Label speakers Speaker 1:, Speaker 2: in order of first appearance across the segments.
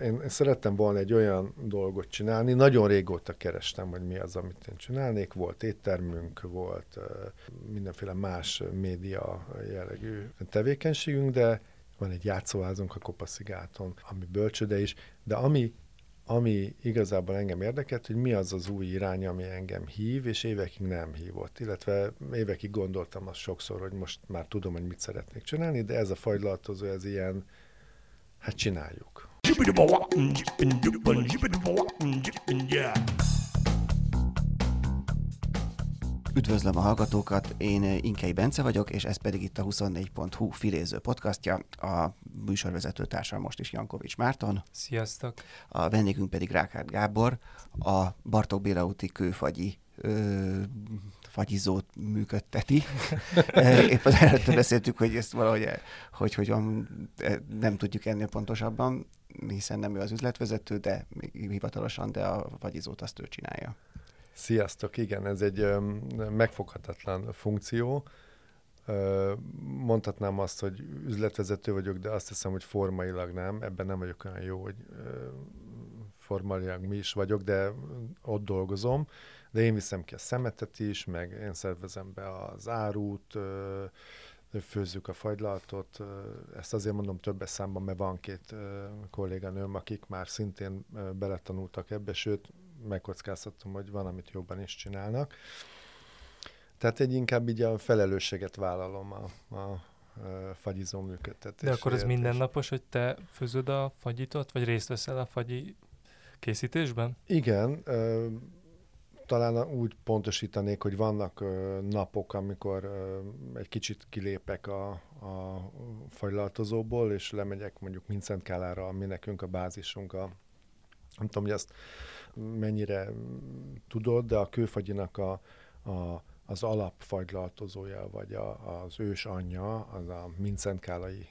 Speaker 1: Én, szerettem volna egy olyan dolgot csinálni, nagyon régóta kerestem, hogy mi az, amit én csinálnék. Volt éttermünk, volt mindenféle más média jellegű tevékenységünk, de van egy játszóházunk a Kopaszigáton, ami bölcsöde is, de ami ami igazából engem érdekelt, hogy mi az az új irány, ami engem hív, és évekig nem hívott. Illetve évekig gondoltam azt sokszor, hogy most már tudom, hogy mit szeretnék csinálni, de ez a fajlatozó, ez ilyen, hát csináljuk.
Speaker 2: Üdvözlöm a hallgatókat, én Inkei Bence vagyok, és ez pedig itt a 24.hu filéző podcastja. A műsorvezető társam most is Jankovics Márton.
Speaker 3: Sziasztok!
Speaker 2: A vendégünk pedig Rákárd Gábor, a Bartók Béla úti kőfagyi ö, fagyizót működteti. Épp az előtte beszéltük, hogy ezt valahogy hogy, hogy nem tudjuk ennél pontosabban, hiszen nem ő az üzletvezető, de hivatalosan, de a fagyizót azt ő csinálja.
Speaker 1: Sziasztok, igen, ez egy megfoghatatlan funkció. Mondhatnám azt, hogy üzletvezető vagyok, de azt hiszem, hogy formailag nem. Ebben nem vagyok olyan jó, hogy formailag mi is vagyok, de ott dolgozom. De én viszem ki a szemetet is, meg én szervezem be az árut, főzzük a fagylaltot. Ezt azért mondom többes számban, mert van két kolléganőm, akik már szintén beletanultak ebbe, sőt, megkockáztatom, hogy van, amit jobban is csinálnak. Tehát egy inkább így a felelősséget vállalom a, a fagyizó működtetésért.
Speaker 3: De akkor ez mindennapos, hogy te főzöd a fagyitot, vagy részt veszel a fagyi készítésben?
Speaker 1: Igen, talán úgy pontosítanék, hogy vannak napok, amikor egy kicsit kilépek a, a fagylaltozóból, és lemegyek mondjuk Mincentkálára, ami nekünk a bázisunk, a, nem tudom, hogy ezt mennyire tudod, de a kőfagyinak a, a, az alapfagylaltozója, vagy a, az ős anyja, az a Mincentkálai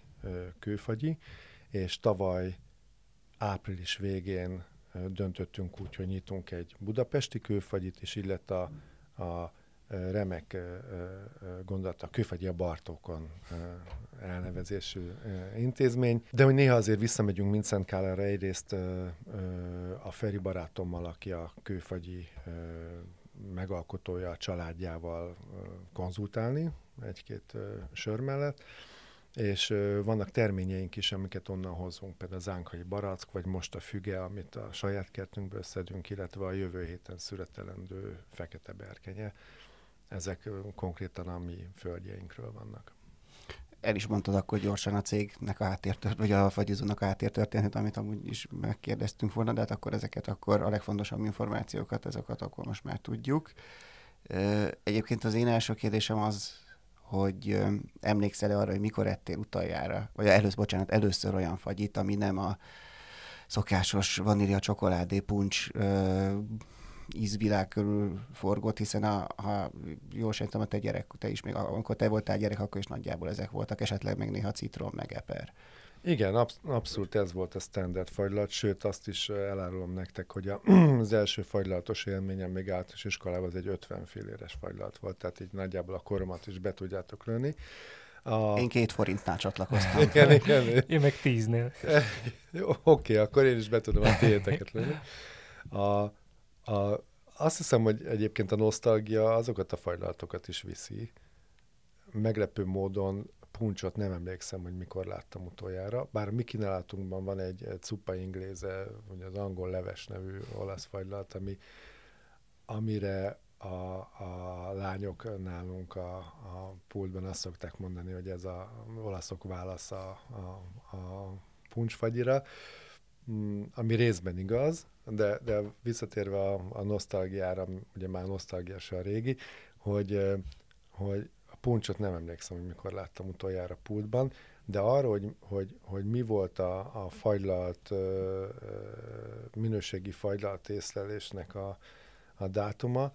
Speaker 1: kőfagyi, és tavaly április végén döntöttünk úgy, hogy nyitunk egy budapesti kőfagyit, és így a, a remek gondolat a Kőfagyi a Bartókon elnevezésű intézmény. De hogy néha azért visszamegyünk Mincentkálára egyrészt a Feri barátommal, aki a Kőfagyi megalkotója a családjával konzultálni egy-két sör mellett, és vannak terményeink is, amiket onnan hozunk, például az ánkai barack, vagy most a füge, amit a saját kertünkből szedünk, illetve a jövő héten születelendő fekete berkenye. Ezek konkrétan a mi földjeinkről vannak.
Speaker 2: El is mondtad akkor gyorsan a cégnek a háttértört, vagy a fagyizónak a háttértörténet, amit amúgy is megkérdeztünk volna, de hát akkor ezeket akkor a legfontosabb információkat, ezeket akkor most már tudjuk. Egyébként az én első kérdésem az hogy emlékszel-e arra, hogy mikor ettél utoljára, vagy először, bocsánat, először olyan fagyit, ami nem a szokásos vanília csokoládé puncs ízvilág körül forgott, hiszen a, ha jól sejtem, a te gyerek, te is még, amikor te voltál gyerek, akkor is nagyjából ezek voltak, esetleg még néha citrom, meg eper.
Speaker 1: Igen, absz- abszolút ez volt a standard fagylat, sőt azt is elárulom nektek, hogy a, az első fagylatos élményem még általános iskolában az egy 50 filléres fagylat volt, tehát így nagyjából a koromat is be tudjátok lőni.
Speaker 2: A... Én két forintnál csatlakoztam.
Speaker 1: igen, igen.
Speaker 3: Én meg tíznél.
Speaker 1: Jó, oké, akkor én is be tudom a tiéteket lőni. A, a, azt hiszem, hogy egyébként a nosztalgia azokat a fajlatokat is viszi. Meglepő módon puncsot nem emlékszem, hogy mikor láttam utoljára, bár mi kínálatunkban van egy cupa ingléze, vagy az angol leves nevű olasz fagylalt, ami, amire a, a lányok nálunk a, a pultban azt szokták mondani, hogy ez a olaszok válasz a, a, a puncsfagyira, mm, ami részben igaz, de, de visszatérve a, a nosztalgiára, ugye már nosztalgiás a régi, hogy, hogy puncsot nem emlékszem, hogy mikor láttam utoljára pultban, de arra, hogy, hogy, hogy mi volt a, a fagylalt, minőségi fagylalt észlelésnek a, a dátuma,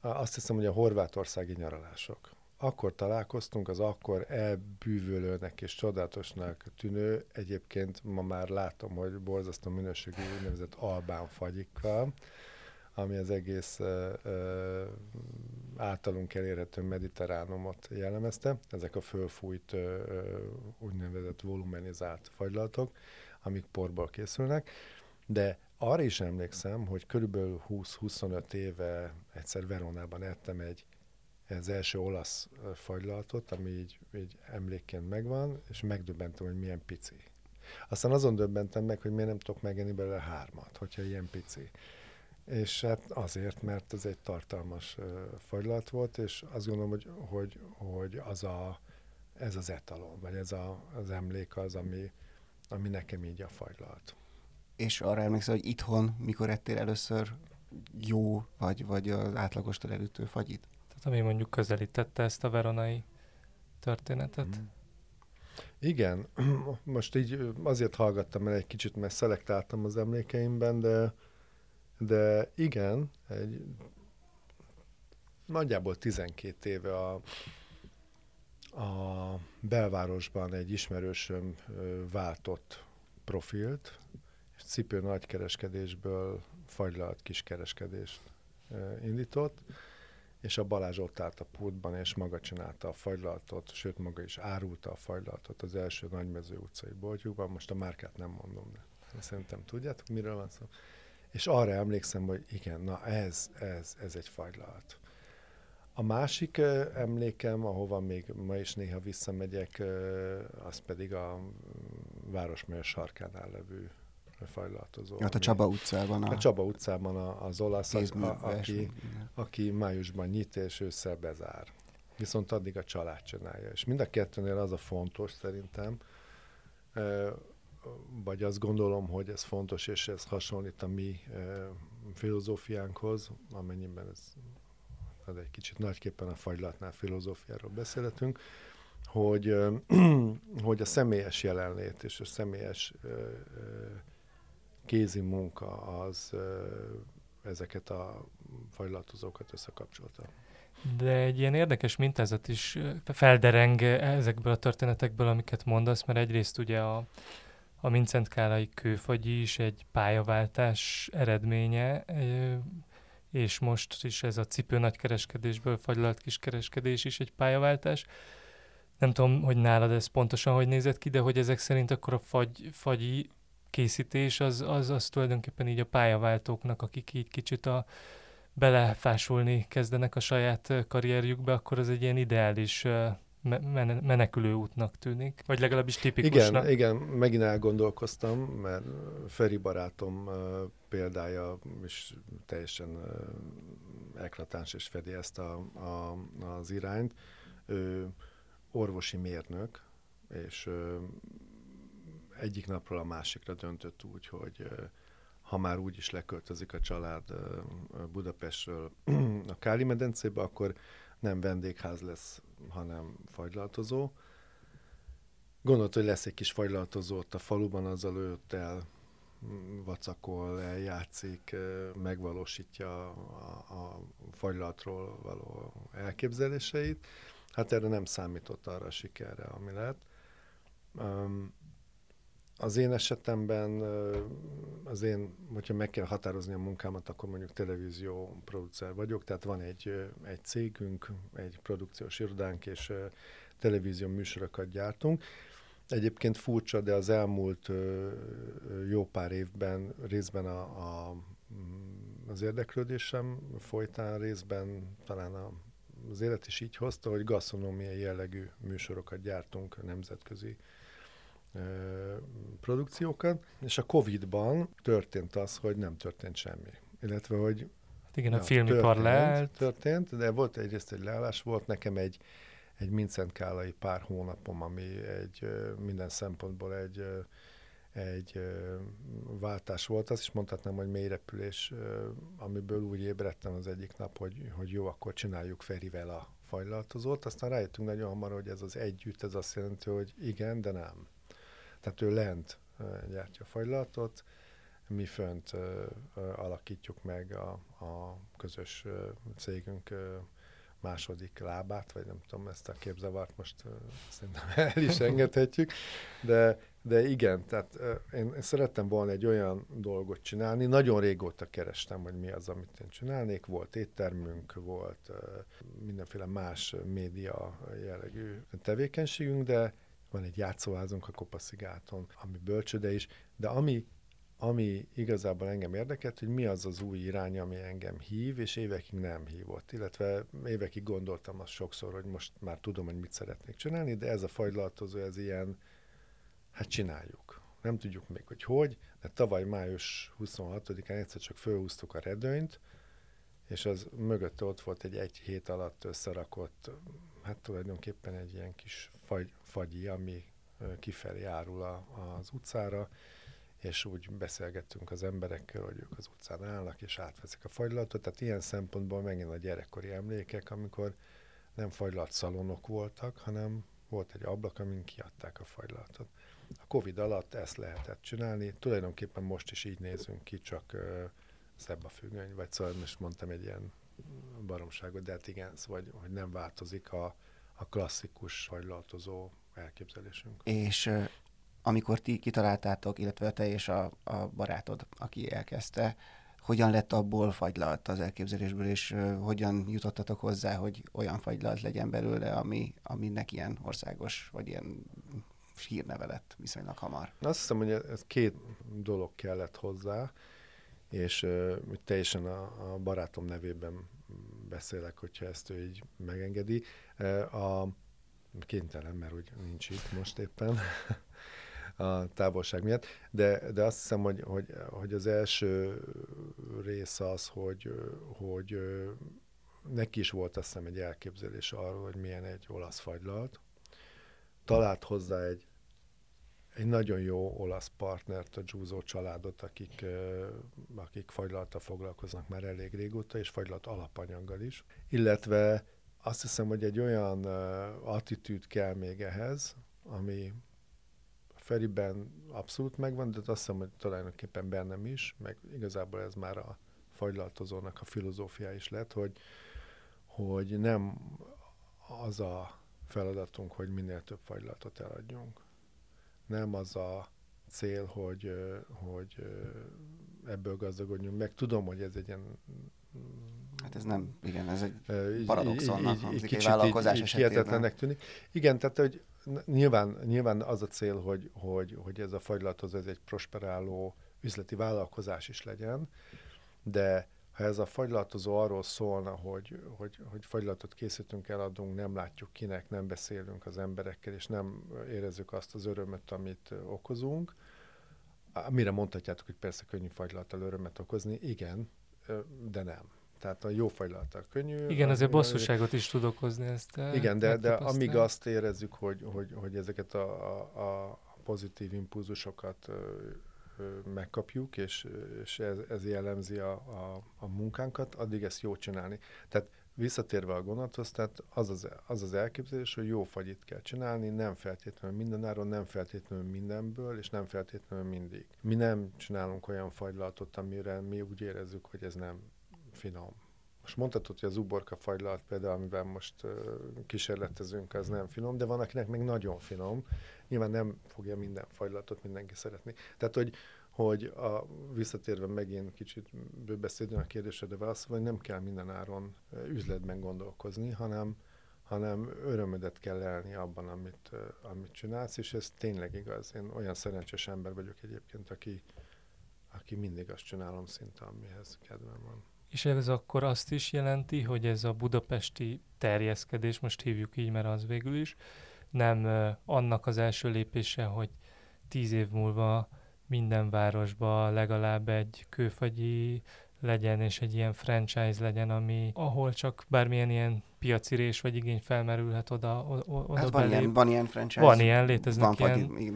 Speaker 1: azt hiszem, hogy a horvátországi nyaralások. Akkor találkoztunk az akkor elbűvölőnek és csodálatosnak tűnő, egyébként ma már látom, hogy borzasztó minőségű úgynevezett albán fagyikkal, ami az egész uh, uh, általunk elérhető mediterránumot jellemezte. Ezek a fölfújt úgynevezett volumenizált fagylaltok, amik porból készülnek. De arra is emlékszem, hogy körülbelül 20-25 éve egyszer Veronában ettem egy az első olasz fagylaltot, ami így, így emlékként megvan, és megdöbbentem, hogy milyen pici. Aztán azon döbbentem meg, hogy miért nem tudok megenni belőle hármat, hogyha ilyen pici. És hát azért, mert ez egy tartalmas uh, fagylalt volt, és azt gondolom, hogy, hogy, hogy az a, ez az etalon, vagy ez a, az emlék az, ami, ami nekem így a fagylalt.
Speaker 2: És arra emlékszel, hogy itthon, mikor ettél először jó, vagy, vagy az átlagostól elütő fagyit?
Speaker 3: Tehát ami mondjuk közelítette ezt a veronai történetet. Mm.
Speaker 1: Igen, most így azért hallgattam el egy kicsit, mert szelektáltam az emlékeimben, de, de igen, egy nagyjából 12 éve a, a belvárosban egy ismerősöm váltott profilt, és cipő nagykereskedésből fagylalt kiskereskedést indított, és a Balázs ott állt a pultban, és maga csinálta a fagylaltot, sőt maga is árulta a fagylaltot az első nagymező utcai boltjukban, most a márkát nem mondom, de szerintem tudjátok, miről van szó. És arra emlékszem, hogy igen, na ez, ez, ez egy fagylalt. A másik uh, emlékem, ahova még ma is néha visszamegyek, az pedig a Városmely sarkánál levő fajlatozó.
Speaker 2: Hát a Csaba utcában.
Speaker 1: A, a Csaba utcában az olasz, a, a, aki, aki májusban nyit és ősszel bezár. Viszont addig a család csinálja. És mind a kettőnél az a fontos szerintem, vagy azt gondolom, hogy ez fontos, és ez hasonlít a mi filozófiánkhoz, amennyiben ez hát egy kicsit nagyképpen a fagylatnál filozófiáról beszélhetünk, hogy, hogy a személyes jelenlét és a személyes kézi munka az ezeket a fajlatozókat összekapcsolta.
Speaker 3: De egy ilyen érdekes mintázat is feldereng ezekből a történetekből, amiket mondasz, mert egyrészt ugye a, a Mincent Kálai kőfagyi is egy pályaváltás eredménye, és most is ez a cipő nagykereskedésből fagylalt kiskereskedés is egy pályaváltás. Nem tudom, hogy nálad ez pontosan hogy nézett ki, de hogy ezek szerint akkor a fagy, fagyi készítés az, az, az tulajdonképpen így a pályaváltóknak, akik így kicsit a belefásulni kezdenek a saját karrierjükbe, akkor az egy ilyen ideális menekülő útnak tűnik, vagy legalábbis tipikusnak.
Speaker 1: Igen, igen, megint elgondolkoztam, mert Feri barátom példája is teljesen eklatáns és fedi ezt a, a, az irányt. Ő orvosi mérnök, és egyik napról a másikra döntött úgy, hogy ha már úgy is leköltözik a család Budapestről a Káli medencébe, akkor nem vendégház lesz, hanem fagylaltozó. Gondolt, hogy lesz egy kis fagylaltozó ott a faluban, azzal őt el vacakol, eljátszik, megvalósítja a, a fagylatról való elképzeléseit. Hát erre nem számított arra a sikerre, ami lett. Um, az én esetemben, az én, hogyha meg kell határozni a munkámat, akkor mondjuk televízió producer vagyok, tehát van egy, egy cégünk, egy produkciós irodánk, és televízió műsorokat gyártunk. Egyébként furcsa, de az elmúlt jó pár évben részben a, a, az érdeklődésem folytán, részben talán a, az élet is így hozta, hogy gasztronómiai jellegű műsorokat gyártunk nemzetközi produkciókat, és a Covid-ban történt az, hogy nem történt semmi. Illetve, hogy
Speaker 3: hát igen, a filmipar leállt.
Speaker 1: Történt, de volt egyrészt egy leállás, volt nekem egy, egy Mincent Kálai pár hónapom, ami egy minden szempontból egy, egy váltás volt. Azt is mondhatnám, hogy mély repülés, amiből úgy ébredtem az egyik nap, hogy, hogy jó, akkor csináljuk Ferivel a fajlaltozót. Aztán rájöttünk nagyon hamar, hogy ez az együtt, ez azt jelenti, hogy igen, de nem. Tehát ő lent gyártja a fagylatot, mi fönt alakítjuk meg a, a közös cégünk második lábát, vagy nem tudom, ezt a képzavart most szerintem el is engedhetjük, de, de igen, tehát én, én szerettem volna egy olyan dolgot csinálni, nagyon régóta kerestem, hogy mi az, amit én csinálnék, volt éttermünk, volt mindenféle más média jellegű tevékenységünk, de van egy játszóházunk a Kopaszigáton, ami bölcsöde is, de ami ami igazából engem érdekelt, hogy mi az az új irány, ami engem hív, és évekig nem hívott. Illetve évekig gondoltam azt sokszor, hogy most már tudom, hogy mit szeretnék csinálni, de ez a fagylaltozó, ez ilyen, hát csináljuk. Nem tudjuk még, hogy hogy, de tavaly május 26-án egyszer csak fölhúztuk a redőnyt, és az mögött ott volt egy egy hét alatt összerakott, hát tulajdonképpen egy ilyen kis fagy, fagyi, ami kifelé árul a, az utcára, és úgy beszélgettünk az emberekkel, hogy ők az utcán állnak, és átveszik a fagylatot. Tehát ilyen szempontból megint a gyerekkori emlékek, amikor nem fagylalt szalonok voltak, hanem volt egy ablak, amin kiadták a fagylatot. A Covid alatt ezt lehetett csinálni, tulajdonképpen most is így nézünk ki, csak szebb a függöny, vagy szóval most mondtam egy ilyen baromságot, de hát igen, szóval, hogy, hogy nem változik a, a klasszikus fagylaltozó elképzelésünk.
Speaker 2: És amikor ti kitaláltátok, illetve te és a, a barátod, aki elkezdte, hogyan lett abból fagylalt az elképzelésből, és hogyan jutottatok hozzá, hogy olyan fagylalt legyen belőle, ami, aminek ilyen országos, vagy ilyen hírneve lett viszonylag hamar.
Speaker 1: Azt hiszem, hogy ez két dolog kellett hozzá, és uh, teljesen a, a barátom nevében beszélek, hogyha ezt ő így megengedi. Uh, a kénytelen, mert úgy nincs itt most éppen a távolság miatt, de, de azt hiszem, hogy, hogy, hogy az első rész az, hogy, hogy neki is volt azt hiszem egy elképzelés arról, hogy milyen egy olasz fagylalt. Talált hozzá egy, egy nagyon jó olasz partnert, a Giuso családot, akik, akik fagylalta foglalkoznak már elég régóta, és fagylalt alapanyaggal is. Illetve azt hiszem, hogy egy olyan attitűd kell még ehhez, ami Feriben abszolút megvan, de azt hiszem, hogy tulajdonképpen bennem is, meg igazából ez már a fagylaltozónak a filozófia is lett, hogy, hogy nem az a feladatunk, hogy minél több fagylaltot eladjunk. Nem az a cél, hogy, hogy ebből gazdagodjunk meg. Tudom, hogy ez egy ilyen
Speaker 2: Hát ez nem, igen, ez egy paradoxonnak hangzik, egy vállalkozás így, így
Speaker 1: hihetetlennek tűnik. Igen, tehát hogy nyilván, nyilván az a cél, hogy, hogy, hogy ez a fagylathoz ez egy prosperáló üzleti vállalkozás is legyen, de ha ez a fagylatozó arról szólna, hogy, hogy, hogy fagylatot készítünk, eladunk, nem látjuk kinek, nem beszélünk az emberekkel, és nem érezzük azt az örömet, amit okozunk, mire mondhatjátok, hogy persze könnyű fagylattal örömet okozni, igen, de nem. Tehát a jó fajlattal könnyű.
Speaker 3: Igen, azért bosszúságot is tud okozni ezt.
Speaker 1: Igen, de, de amíg azt érezzük, hogy, hogy, hogy ezeket a, a, a pozitív impulzusokat megkapjuk, és, és ez, ez jellemzi a, a, a munkánkat, addig ezt jó csinálni. Tehát visszatérve a gondolathoz, tehát az az, az az elképzelés, hogy jó fagyit kell csinálni, nem feltétlenül mindenáron, nem feltétlenül mindenből, és nem feltétlenül mindig. Mi nem csinálunk olyan fagylaltot, amire mi úgy érezzük, hogy ez nem finom. Most mondhatod, hogy az uborka fagylalt például, amivel most uh, kísérletezünk, az nem finom, de van, akinek meg nagyon finom. Nyilván nem fogja minden fagylatot mindenki szeretni. Tehát, hogy, hogy a, visszatérve megint kicsit bőbeszédni a kérdésre, de válaszolva, hogy nem kell minden áron üzletben gondolkozni, hanem, hanem örömödet kell elni abban, amit, amit csinálsz, és ez tényleg igaz. Én olyan szerencsés ember vagyok egyébként, aki, aki mindig azt csinálom szinte, amihez kedvem van.
Speaker 3: És ez akkor azt is jelenti, hogy ez a budapesti terjeszkedés, most hívjuk így, mert az végül is, nem annak az első lépése, hogy tíz év múlva minden városba legalább egy kőfagyi legyen, és egy ilyen franchise legyen, ami ahol csak bármilyen ilyen piacirés vagy igény felmerülhet oda, oda
Speaker 2: hát van, ilyen, van ilyen franchise.
Speaker 3: Van ilyen, léteznek
Speaker 2: van ilyen. Fagyi,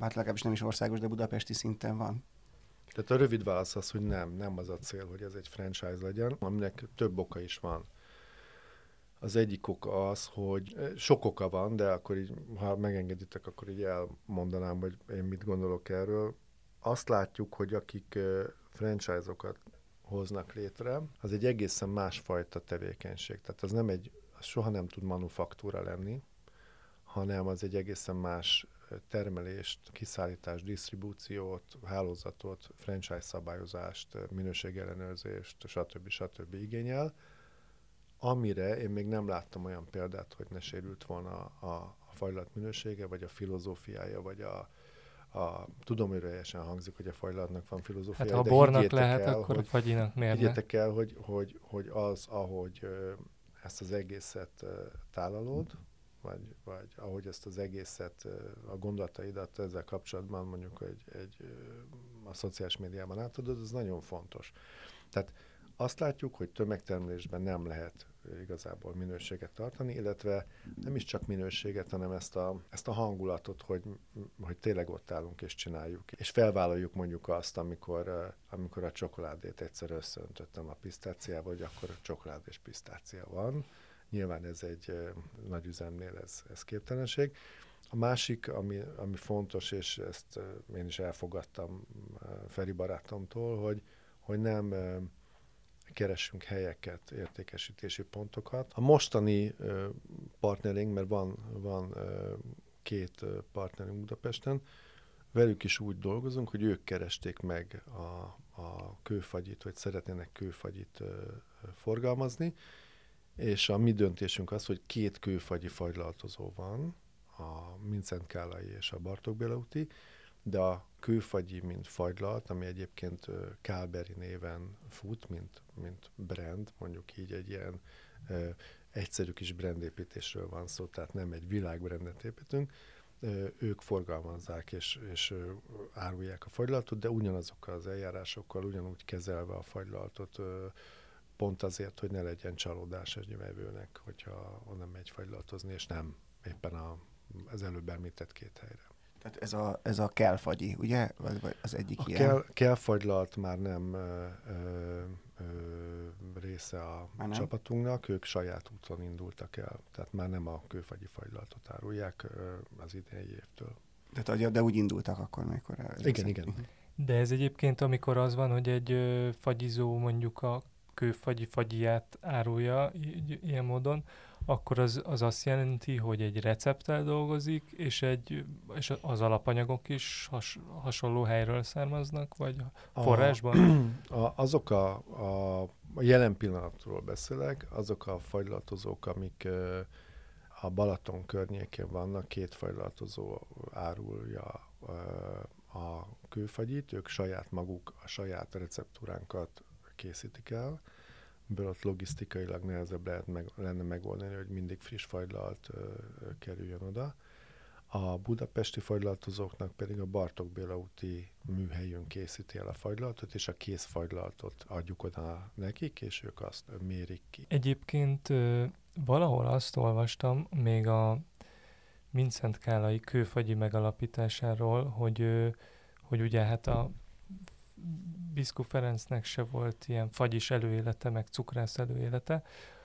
Speaker 2: hát legalábbis nem is országos, de budapesti szinten van.
Speaker 1: Tehát a rövid válasz az, hogy nem, nem az a cél, hogy ez egy franchise legyen, aminek több oka is van. Az egyik oka az, hogy eh, sok oka van, de akkor így, ha megengeditek, akkor így elmondanám, hogy én mit gondolok erről. Azt látjuk, hogy akik eh, franchise-okat hoznak létre, az egy egészen másfajta tevékenység. Tehát az nem egy, az soha nem tud manufaktúra lenni, hanem az egy egészen más termelést, kiszállítást, disztribúciót, hálózatot, franchise szabályozást, minőségellenőrzést, stb. stb. igényel, amire én még nem láttam olyan példát, hogy ne sérült volna a, a fajlat minősége, vagy a filozófiája, vagy a, a, tudom, hogy teljesen hangzik, hogy a fajlatnak van filozófia.
Speaker 3: Hát ha a bornak lehet, el, akkor hogy, a fagyinak miért
Speaker 1: Higgyétek el, hogy, hogy, hogy az, ahogy ezt az egészet tálalod, vagy, vagy ahogy ezt az egészet, a gondolataidat ezzel kapcsolatban mondjuk egy, egy a szociális médiában átadod, az nagyon fontos. Tehát azt látjuk, hogy tömegtermelésben nem lehet igazából minőséget tartani, illetve nem is csak minőséget, hanem ezt a, ezt a hangulatot, hogy, hogy tényleg ott állunk és csináljuk. És felvállaljuk mondjuk azt, amikor, amikor a csokoládét egyszer összeöntöttem a pisztáciába, hogy akkor a csokolád és pisztácia van. Nyilván ez egy nagy üzemnél ez, ez képtelenség. A másik, ami, ami fontos, és ezt én is elfogadtam Feri barátomtól, hogy, hogy nem keresünk helyeket, értékesítési pontokat. A mostani partnerünk, mert van, van két partnerünk Budapesten, velük is úgy dolgozunk, hogy ők keresték meg a, a kőfagyit, vagy szeretnének kőfagyit forgalmazni, és a mi döntésünk az, hogy két kőfagyi fagylaltozó van, a Mincent Kálai és a Bartók Bélauti, de a kőfagyi, mint fagylalt, ami egyébként Kálberi néven fut, mint, mint brand, mondjuk így egy ilyen ö, egyszerű kis brandépítésről van szó, tehát nem egy világbrandet építünk, ö, ők forgalmazzák és, és árulják a fagylaltot, de ugyanazokkal az eljárásokkal, ugyanúgy kezelve a fagylaltot, ö, pont azért, hogy ne legyen csalódás egy vevőnek, hogyha onnan megy fagylaltozni, és nem éppen a, az előbb említett két helyre.
Speaker 2: Tehát ez a, ez a kelfagyi, ugye? Vagy, vagy az egyik
Speaker 1: a
Speaker 2: ilyen?
Speaker 1: Kell, kelfagylalt már nem ö, ö, része a már nem? csapatunknak, ők saját úton indultak el. Tehát már nem a kőfagyi fagylaltot árulják ö, az idei évtől.
Speaker 2: De, de úgy indultak akkor, amikor el...
Speaker 1: Igen, igen.
Speaker 3: De ez egyébként, amikor az van, hogy egy fagyizó mondjuk a kőfagyi fagyját árulja ilyen módon, akkor az, az azt jelenti, hogy egy recepttel dolgozik, és, egy, és az alapanyagok is has, hasonló helyről származnak, vagy forrásban?
Speaker 1: A, a, azok a, a, a jelen pillanatról beszélek, azok a fajlatozók, amik a Balaton környékén vannak, két fajlatozó árulja a kőfagyit, ők saját maguk a saját receptúránkat készítik el, ebből ott logisztikailag nehezebb lehet meg, lenne megoldani, hogy mindig friss fagylalt ö, kerüljön oda. A budapesti fagylaltozóknak pedig a Bartok Béla úti műhelyünk készíti el a fagylaltot, és a kész fagylaltot adjuk oda nekik, és ők azt mérik ki.
Speaker 3: Egyébként ö, valahol azt olvastam, még a Mincent Kálai kőfagyi megalapításáról, hogy, ö, hogy ugye hát a Biszku Ferencnek se volt ilyen fagyis előélete, meg cukrász előélete,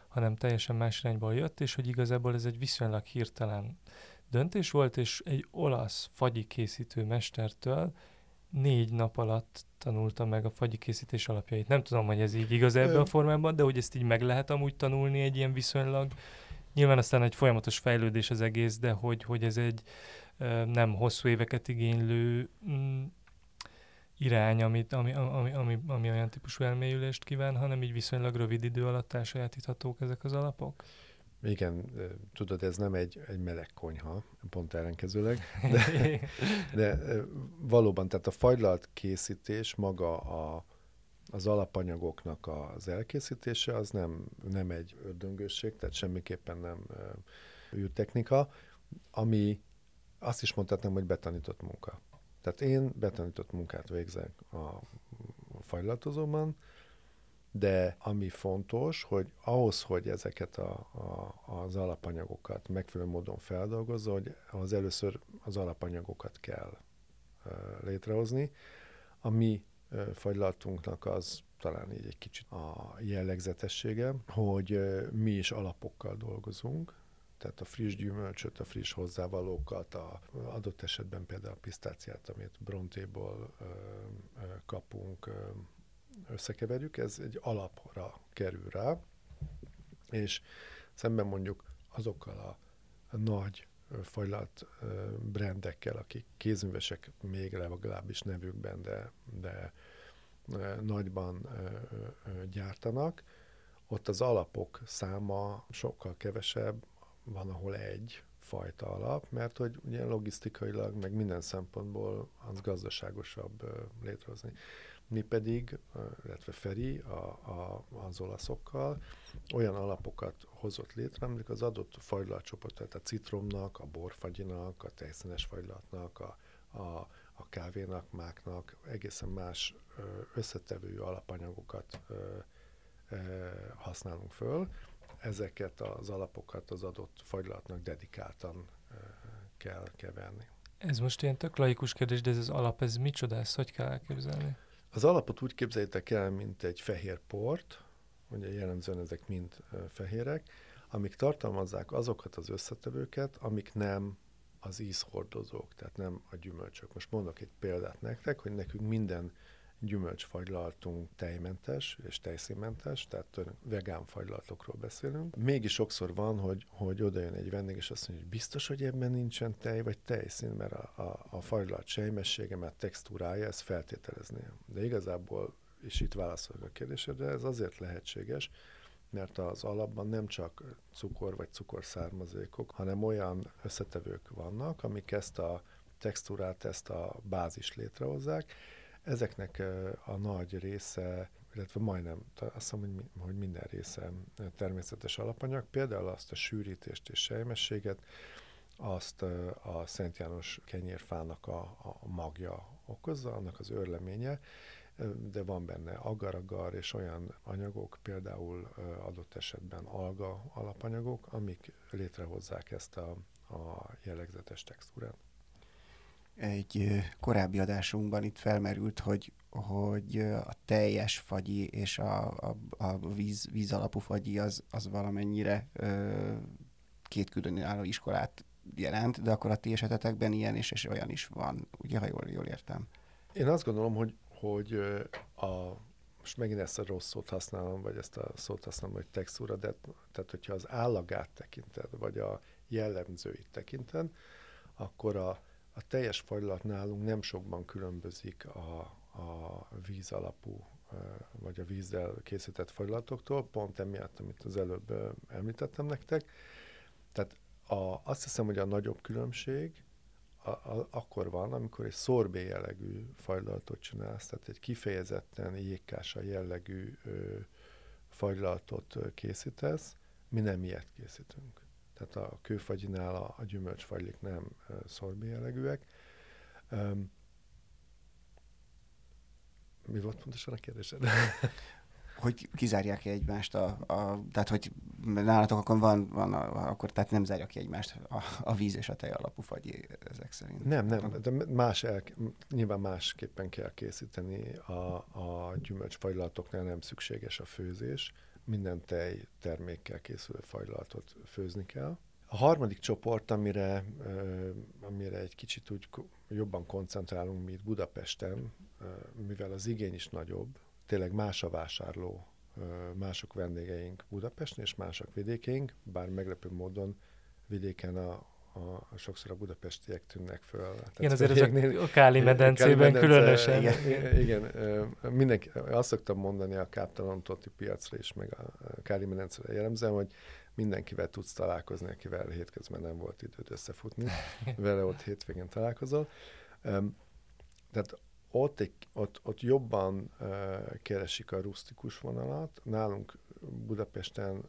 Speaker 3: hanem teljesen más irányból jött, és hogy igazából ez egy viszonylag hirtelen döntés volt, és egy olasz fagyi készítő mestertől négy nap alatt tanulta meg a fagyi készítés alapjait. Nem tudom, hogy ez így igaz ebben a formában, de hogy ezt így meg lehet amúgy tanulni egy ilyen viszonylag. Nyilván aztán egy folyamatos fejlődés az egész, de hogy, hogy ez egy nem hosszú éveket igénylő mm, irány, amit, ami, ami, ami, ami olyan típusú elmélyülést kíván, hanem így viszonylag rövid idő alatt elsajátíthatók ezek az alapok?
Speaker 1: Igen, tudod, ez nem egy, egy meleg konyha, pont ellenkezőleg, de, de valóban, tehát a fagylalt készítés, maga a, az alapanyagoknak az elkészítése, az nem, nem egy ördöngőség, tehát semmiképpen nem űrtechnika, ami azt is mondhatnám, hogy betanított munka. Tehát én betanított munkát végzek a fajlatozóban, de ami fontos, hogy ahhoz, hogy ezeket a, a, az alapanyagokat megfelelő módon feldolgozza, hogy az először az alapanyagokat kell uh, létrehozni. A mi uh, fagylatunknak az talán így egy kicsit a jellegzetessége, hogy uh, mi is alapokkal dolgozunk, tehát a friss gyümölcsöt, a friss hozzávalókat, a adott esetben például a pisztáciát, amit brontéból ö, ö, kapunk, ö, összekeverjük, ez egy alapra kerül rá, és szemben mondjuk azokkal a, nagy fajlat brendekkel, akik kézművesek még legalábbis nevükben, de, de nagyban gyártanak, ott az alapok száma sokkal kevesebb, van, ahol egy fajta alap, mert hogy ugye logisztikailag, meg minden szempontból az gazdaságosabb létrehozni. Mi pedig, illetve Feri a, a, az olaszokkal olyan alapokat hozott létre, amik az adott fajlatcsoport, tehát a citromnak, a borfagyinak, a tejszínes fajlatnak, a, a, a kávénak, máknak egészen más összetevő alapanyagokat használunk föl. Ezeket az alapokat az adott fagylatnak dedikáltan kell keverni.
Speaker 3: Ez most ilyen tök laikus kérdés, de ez az alap, ez micsoda, ezt hogy kell elképzelni?
Speaker 1: Az alapot úgy képzeljétek el, mint egy fehér port, ugye jellemzően ezek mind fehérek, amik tartalmazzák azokat az összetevőket, amik nem az ízhordozók, tehát nem a gyümölcsök. Most mondok egy példát nektek, hogy nekünk minden gyümölcsfagylaltunk tejmentes és tejszínmentes, tehát vegán fagylaltokról beszélünk. Mégis sokszor van, hogy, hogy oda jön egy vendég, és azt mondja, hogy biztos, hogy ebben nincsen tej vagy tejszín, mert a, a, a fagylalt sejmessége, mert textúrája ezt feltételezni. De igazából, és itt válaszolok a kérdésedre, ez azért lehetséges, mert az alapban nem csak cukor vagy cukorszármazékok, hanem olyan összetevők vannak, amik ezt a textúrát, ezt a bázis létrehozzák, Ezeknek a nagy része, illetve majdnem, azt hiszem, hogy, minden része természetes alapanyag, például azt a sűrítést és sejmességet, azt a Szent János kenyérfának a, a magja okozza, annak az örleménye, de van benne agar-agar és olyan anyagok, például adott esetben alga alapanyagok, amik létrehozzák ezt a, a jellegzetes textúrát
Speaker 2: egy korábbi adásunkban itt felmerült, hogy, hogy a teljes fagyi és a, a, a víz, víz alapú fagyi az, az valamennyire ö, két különálló iskolát jelent, de akkor a ti esetetekben ilyen is, és olyan is van, ugye, ha jól, jól értem.
Speaker 1: Én azt gondolom, hogy, hogy a, most megint ezt a rossz szót használom, vagy ezt a szót használom, hogy textúra, de tehát hogyha az állagát tekinted, vagy a jellemzőit tekinted, akkor a, a teljes fajlat nálunk nem sokban különbözik a, a víz alapú vagy a vízzel készített fajlatoktól, pont emiatt, amit az előbb említettem nektek. Tehát a, azt hiszem, hogy a nagyobb különbség a, a, akkor van, amikor egy szorbé jellegű fajlatot csinálsz, tehát egy kifejezetten jégkása jellegű ö, fajlatot készítesz, mi nem ilyet készítünk tehát a kőfagyinál a, a gyümölcsfagylik nem szorbé jellegűek. Um, mi volt pontosan a kérdésed?
Speaker 2: hogy kizárják ki egymást, a, a, tehát hogy nálatok akkor van, van a, akkor tehát nem zárja ki egymást a, a víz és a tej alapú fagy ezek szerint.
Speaker 1: Nem, nem, de más el, nyilván másképpen kell készíteni a, a gyümölcsfagylatoknál nem szükséges a főzés, minden tej termékkel készülő fajlatot főzni kell. A harmadik csoport, amire, amire egy kicsit úgy jobban koncentrálunk, mint Budapesten, mivel az igény is nagyobb, tényleg más a vásárló, mások vendégeink Budapesten és mások vidékeink, bár meglepő módon vidéken a, a, sokszor a budapestiek tűnnek föl.
Speaker 3: Igen, azért ezek a Káli medencében Káli különösen.
Speaker 1: Igen, igen, mindenki, azt szoktam mondani a káptalan Toti piacra is, meg a Káli medencére jellemzően, hogy mindenkivel tudsz találkozni, akivel hétközben nem volt időd összefutni, vele ott hétvégén találkozol. Tehát ott, egy, ott, ott jobban keresik a rustikus vonalat, nálunk Budapesten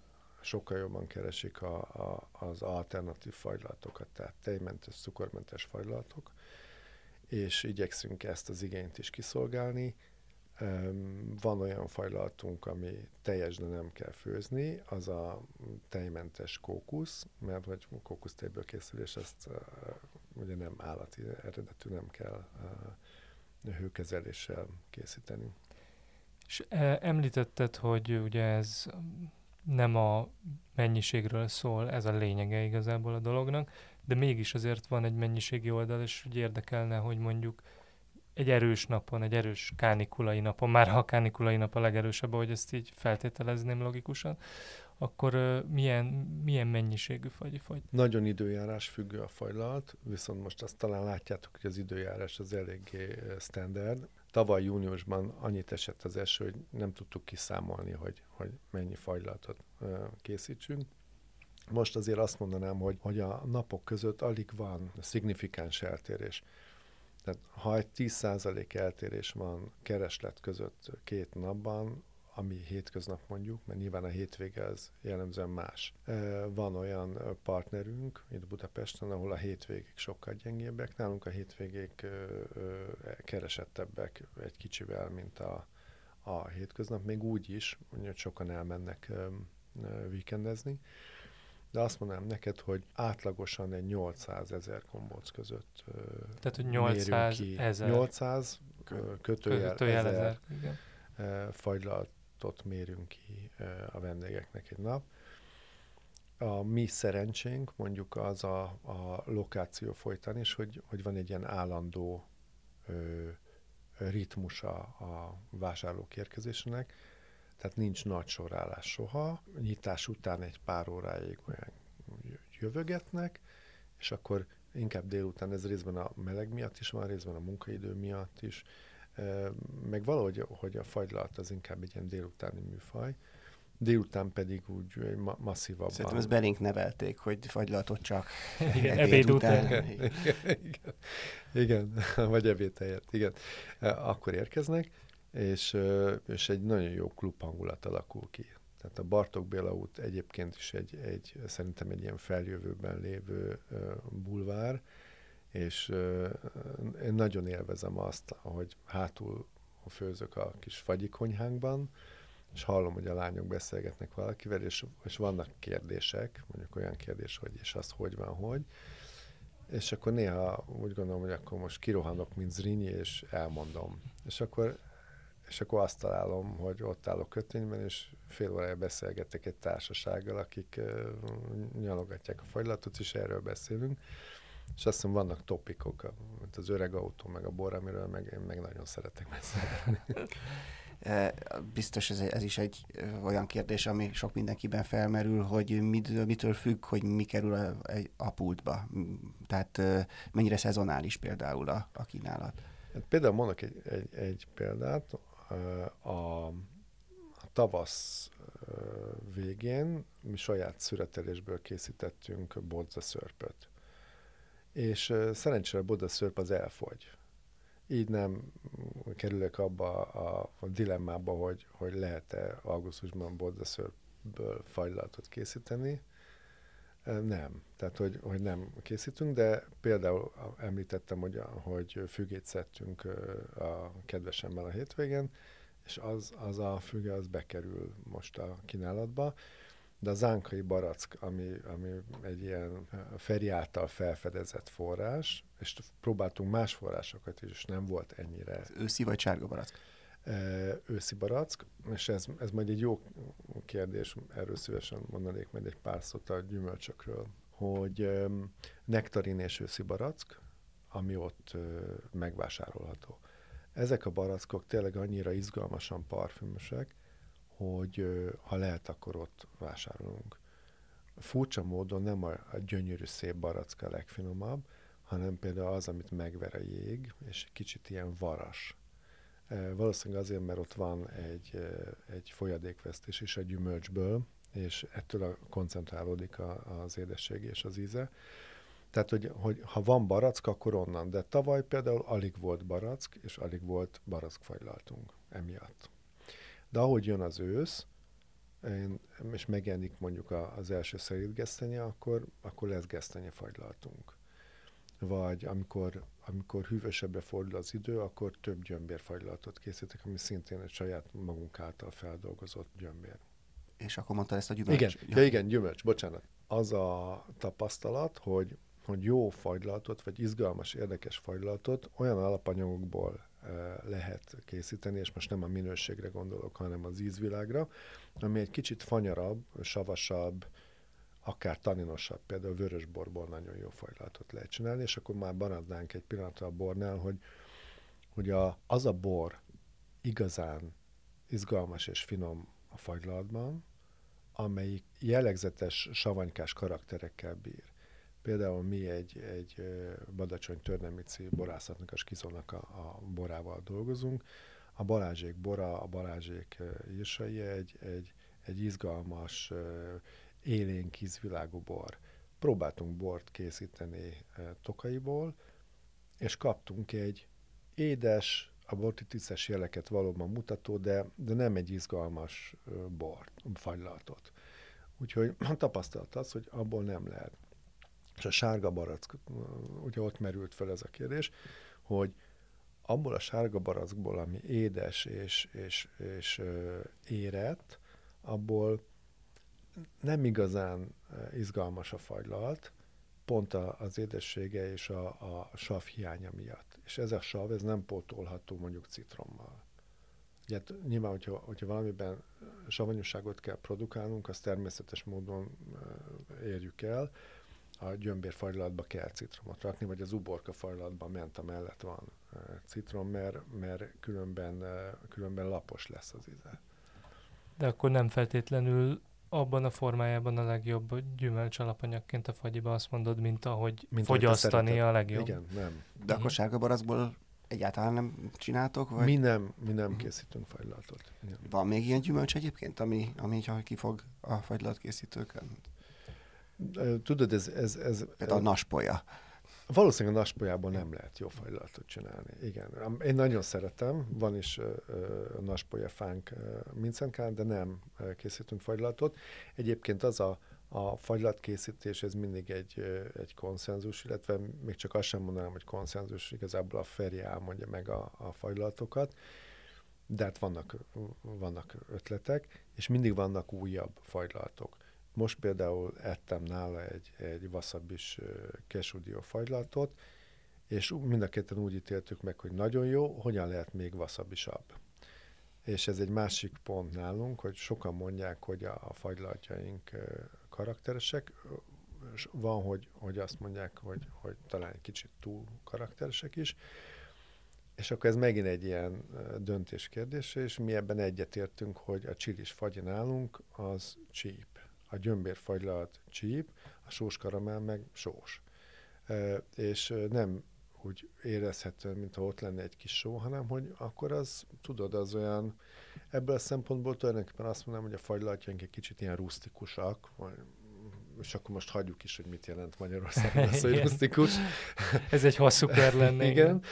Speaker 1: sokkal jobban keresik a, a, az alternatív fajlatokat, tehát tejmentes, cukormentes fajlatok, és igyekszünk ezt az igényt is kiszolgálni. Van olyan fajlatunk, ami teljes, de nem kell főzni, az a tejmentes kókusz, mert hogy kókusztejből készül, és ezt ugye nem állati eredetű, nem kell hőkezeléssel készíteni.
Speaker 3: És említetted, hogy ugye ez nem a mennyiségről szól, ez a lényege igazából a dolognak, de mégis azért van egy mennyiségi oldal, és hogy érdekelne, hogy mondjuk egy erős napon, egy erős kánikulai napon, már ha a kánikulai nap a legerősebb, hogy ezt így feltételezném logikusan, akkor milyen, milyen mennyiségű fagyi fogy?
Speaker 1: Nagyon időjárás függő a fajlalt, viszont most azt talán látjátok, hogy az időjárás az eléggé standard. Tavaly júniusban annyit esett az eső, hogy nem tudtuk kiszámolni, hogy, hogy mennyi fajlatot uh, készítsünk. Most azért azt mondanám, hogy, hogy a napok között alig van szignifikáns eltérés. Tehát ha egy 10% eltérés van kereslet között két napban, ami hétköznap mondjuk, mert nyilván a hétvége az jellemzően más. Van olyan partnerünk itt Budapesten, ahol a hétvégék sokkal gyengébbek, nálunk a hétvégék keresettebbek egy kicsivel, mint a, a hétköznap, még úgy is, hogy sokan elmennek víkendezni, de azt mondanám neked, hogy átlagosan egy 800 ezer kombóc között
Speaker 3: Tehát, hogy 800 ki. ezer.
Speaker 1: 800 kötőjel, kötőjel ezer, ezer igen. Fagylaltot mérünk ki a vendégeknek egy nap. A mi szerencsénk mondjuk az a, a lokáció folytán is, hogy, hogy van egy ilyen állandó ö, ritmusa a vásárlók érkezésének, tehát nincs nagy sorállás soha. Nyitás után egy pár óráig olyan jövögetnek, és akkor inkább délután, ez részben a meleg miatt is van, részben a munkaidő miatt is, meg valahogy hogy a fagylalt az inkább egy ilyen délutáni műfaj, délután pedig úgy ma- masszívabban.
Speaker 2: Szerintem ezt belénk nevelték, hogy fagylaltot csak
Speaker 3: igen, ebéd után.
Speaker 1: után. Igen, igen, igen, vagy ebéd helyett, igen. Akkor érkeznek, és, és egy nagyon jó klub hangulat alakul ki. Tehát a Bartók Béla út egyébként is egy, egy szerintem egy ilyen feljövőben lévő bulvár, és én nagyon élvezem azt, hogy hátul főzök a kis fagyikonyhánkban, és hallom, hogy a lányok beszélgetnek valakivel, és, és vannak kérdések, mondjuk olyan kérdés, hogy és az hogy van, hogy, és akkor néha úgy gondolom, hogy akkor most kirohanok, mint Zrínyi, és elmondom. És akkor és akkor azt találom, hogy ott állok kötényben, és fél órája beszélgetek egy társasággal, akik uh, nyalogatják a fagylatot, és erről beszélünk. És azt hiszem vannak topikok, mint az öreg autó, meg a bor, amiről meg, én meg nagyon szeretek beszélni.
Speaker 2: Biztos ez, ez is egy olyan kérdés, ami sok mindenkiben felmerül, hogy mit, mitől függ, hogy mi kerül a, a pultba. Tehát mennyire szezonális például a, a kínálat.
Speaker 1: Hát például mondok egy, egy, egy példát, a, a tavasz végén mi saját szüretelésből készítettünk bodzaszörpöt. És szerencsére a bodzaszörp az elfogy. Így nem kerülök abba a, a dilemmába, hogy, hogy lehet-e augusztusban bodzaszörpből fajlatot készíteni. Nem. Tehát, hogy, hogy nem készítünk, de például említettem, hogy, hogy fügét szedtünk a kedvesemmel a hétvégén, és az, az a füge az bekerül most a kínálatba, de a zánkai barack, ami, ami egy ilyen Feri által felfedezett forrás, és próbáltunk más forrásokat is, és nem volt ennyire.
Speaker 2: Őszi vagy sárga barack?
Speaker 1: őszi barack, és ez, ez majd egy jó kérdés, erről szívesen mondanék majd egy pár szót a gyümölcsökről, hogy nektarin és őszi barack, ami ott megvásárolható. Ezek a barackok tényleg annyira izgalmasan parfümösek, hogy ha lehet, akkor ott vásárolunk. Furcsa módon nem a, gyönyörű szép barack a legfinomabb, hanem például az, amit megver a jég, és kicsit ilyen varas. Valószínűleg azért, mert ott van egy, egy folyadékvesztés is a gyümölcsből, és ettől a koncentrálódik a, az édesség és az íze. Tehát, hogy, hogy ha van barack, akkor onnan. De tavaly például alig volt barack, és alig volt barackfajlaltunk emiatt. De ahogy jön az ősz, én, és megjelenik mondjuk az első szerint gesztenye, akkor, akkor lesz gesztenye fagylaltunk. Vagy amikor, amikor hűvösebbre fordul az idő, akkor több gyömbérfagylaltot készítek, ami szintén egy saját magunk által feldolgozott gyömbér.
Speaker 2: És akkor mondta ezt a gyümölcs?
Speaker 1: Igen, ja. ja igen, gyümölcs, bocsánat. Az a tapasztalat, hogy, hogy jó fagylaltot, vagy izgalmas, érdekes fagylaltot olyan alapanyagokból lehet készíteni, és most nem a minőségre gondolok, hanem az ízvilágra, ami egy kicsit fanyarabb, savasabb, akár taninosabb, például vörösborból nagyon jó fagylatot lehet csinálni, és akkor már maradnánk egy pillanatra a bornál, hogy, hogy a, az a bor igazán izgalmas és finom a fagylatban, amelyik jellegzetes savanykás karakterekkel bír. Például mi egy, egy Badacsony Törnemici borászatnak, a skizónak a, a borával dolgozunk. A Balázsék bora, a Balázsék írsai egy, egy, egy izgalmas, élénk ízvilágú bor. Próbáltunk bort készíteni tokaiból, és kaptunk egy édes, a bortitiszes jeleket valóban mutató, de, de nem egy izgalmas bort, fagylaltot. Úgyhogy a tapasztalat az, hogy abból nem lehet. És a sárga barack, ugye ott merült fel ez a kérdés, hogy abból a sárga barackból, ami édes és, és, és érett, abból nem igazán izgalmas a fagylalt, pont az édessége és a, a sav hiánya miatt. És ez a sav, ez nem pótolható mondjuk citrommal. Ugye, hát nyilván, hogyha, hogyha valamiben savanyúságot kell produkálnunk, azt természetes módon érjük el. A gyömbérfajlatba kell citromot rakni, vagy az uborka fajlatban ment a mellett van citrom, mert, mert különben, különben lapos lesz az íze.
Speaker 3: De akkor nem feltétlenül abban a formájában a legjobb gyümölcs alapanyagként a fagyiba azt mondod, mint ahogy mint fogyasztani a legjobb.
Speaker 1: Igen, nem.
Speaker 2: De akkor sárga barazból egyáltalán nem csináltok? Vagy?
Speaker 1: Mi nem, mi nem uh-huh. készítünk fagylatot. Igen.
Speaker 2: Van még ilyen gyümölcs egyébként, ami, ami kifog a fagylat készítőkön?
Speaker 1: Tudod, ez... ez, ez
Speaker 2: Például a naspolya.
Speaker 1: Valószínűleg a naspolyából nem lehet jó fagylatot csinálni. Igen. Én nagyon szeretem, van is a naspolya fánk Mincenkán, de nem készítünk fagylatot. Egyébként az a, a fagylatkészítés, ez mindig egy, egy konszenzus, illetve még csak azt sem mondanám, hogy konszenzus, igazából a Feri elmondja meg a, a fagylatokat, de hát vannak, vannak ötletek, és mindig vannak újabb fagylatok. Most például ettem nála egy, egy wasabi-s kesudió fagylatot, és mind a ketten úgy ítéltük meg, hogy nagyon jó, hogyan lehet még wasabisabb. És ez egy másik pont nálunk, hogy sokan mondják, hogy a, a fagylatjaink karakteresek. Van, hogy, hogy azt mondják, hogy, hogy talán egy kicsit túl karakteresek is. És akkor ez megint egy ilyen döntés kérdése, és mi ebben egyetértünk, hogy a csilis fagyi nálunk az cheap a gyömbérfagylalt csíp, a sós karamell meg sós. E, és nem úgy érezhető, mintha ott lenne egy kis só, hanem hogy akkor az, tudod, az olyan, ebből a szempontból tulajdonképpen azt mondanám, hogy a fagylaltjaink egy kicsit ilyen rusztikusak, vagy, és akkor most hagyjuk is, hogy mit jelent Magyarországon az, hogy rusztikus.
Speaker 3: Ez egy hosszú kör lenne.
Speaker 1: Igen,